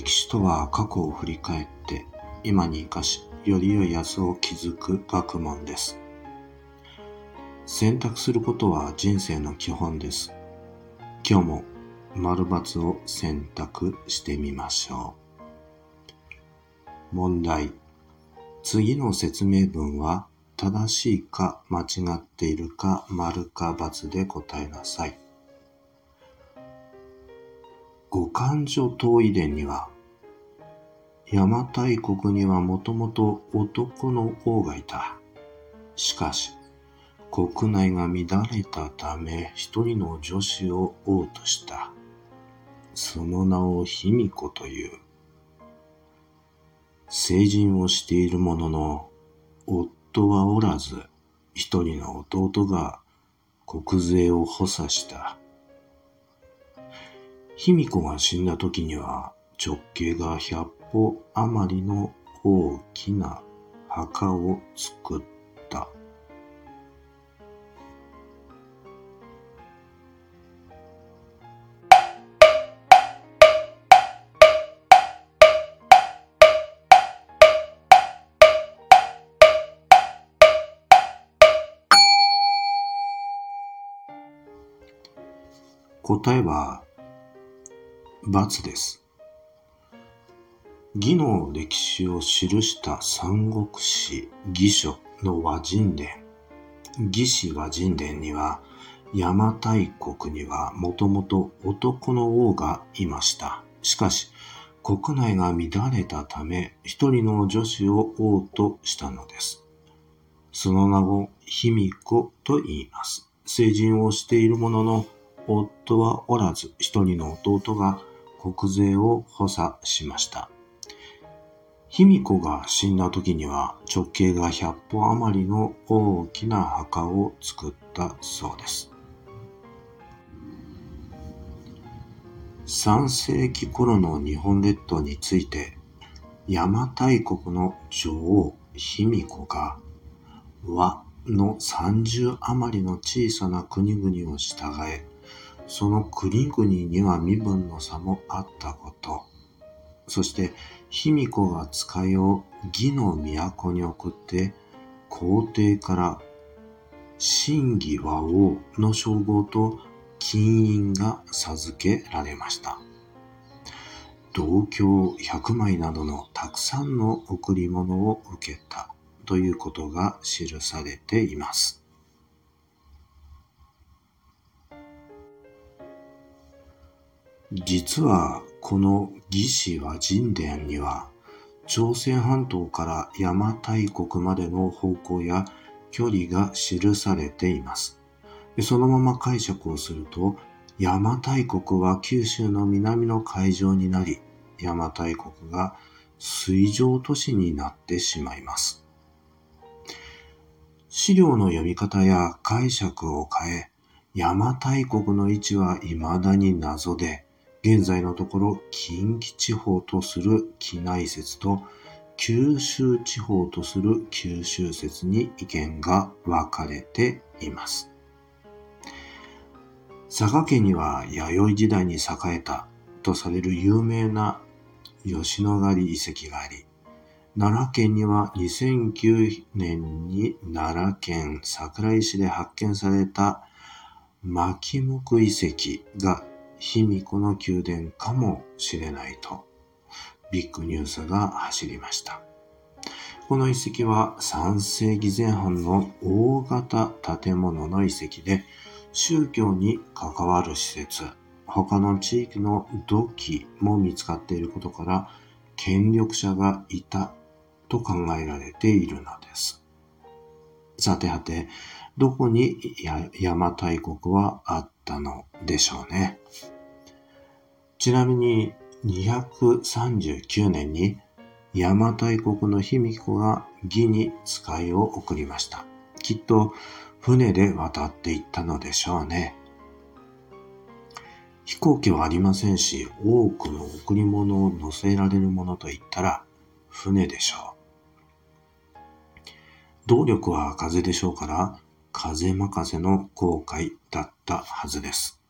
歴史とは過去を振り返って今に生かしより良い明日を築く学問です。選択することは人生の基本です。今日も丸×を選択してみましょう。問題。次の説明文は正しいか間違っているか丸か×で答えなさい。五感所島遺伝には邪馬台国にはもともと男の王がいた。しかし、国内が乱れたため一人の女子を王とした。その名を卑弥呼という。成人をしているものの、夫はおらず、一人の弟が国税を補佐した。卑弥呼が死んだ時には直径が100歩余りの大きな墓を作った。答えは、です。義の歴史を記した三国志義書の和人伝。義士和人伝には、邪馬台国にはもともと男の王がいました。しかし、国内が乱れたため、一人の女子を王としたのです。その名を卑弥呼と言います。成人をしているものの、夫はおらず、一人の弟が国税を補佐しました。卑弥呼が死んだ時には直径が100歩余りの大きな墓を作ったそうです。3世紀頃の日本列島について邪馬台国の女王卑弥呼が和の30余りの小さな国々を従えその国々には身分の差もあったことそして卑弥呼が使いを義の都に送って、皇帝から真偽和王の称号と金印が授けられました。銅鏡100枚などのたくさんの贈り物を受けたということが記されています。実はこの義士は神殿には朝鮮半島から邪馬台国までの方向や距離が記されています。そのまま解釈をすると邪馬台国は九州の南の海上になり邪馬台国が水上都市になってしまいます。資料の読み方や解釈を変え邪馬台国の位置は未だに謎で現在のところ近畿地方とする畿内説と九州地方とする九州説に意見が分かれています。佐賀県には弥生時代に栄えたとされる有名な吉野ヶ里遺跡があり、奈良県には2009年に奈良県桜井市で発見された牧木遺跡が卑弥呼の宮殿かもしれないと、ビッグニュースが走りました。この遺跡は3世紀前半の大型建物の遺跡で、宗教に関わる施設、他の地域の土器も見つかっていることから、権力者がいたと考えられているのです。さてはて、どこに邪馬台国はあったのでしょうね。ちなみに239年に邪馬台国の卑弥呼が義に使いを送りました。きっと船で渡っていったのでしょうね。飛行機はありませんし、多くの贈り物を乗せられるものといったら船でしょう。動力は風でしょうから、風任せの航海だったはずです。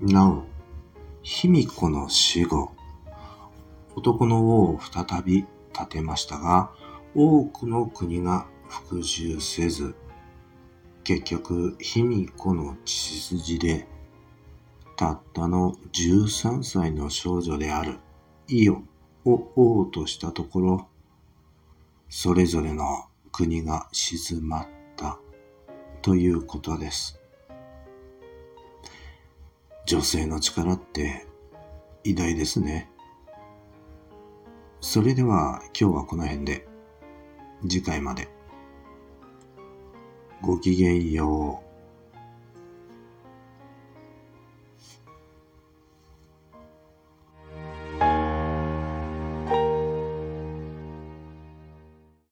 なお、卑弥呼の死後、男の王を再び立てましたが、多くの国が服従せず、結局、卑弥呼の血筋で、たったの13歳の少女であるイオを王としたところ、それぞれの国が静まったということです。女性の力って偉大ですね。それでは今日はこの辺で次回までごきげんよう。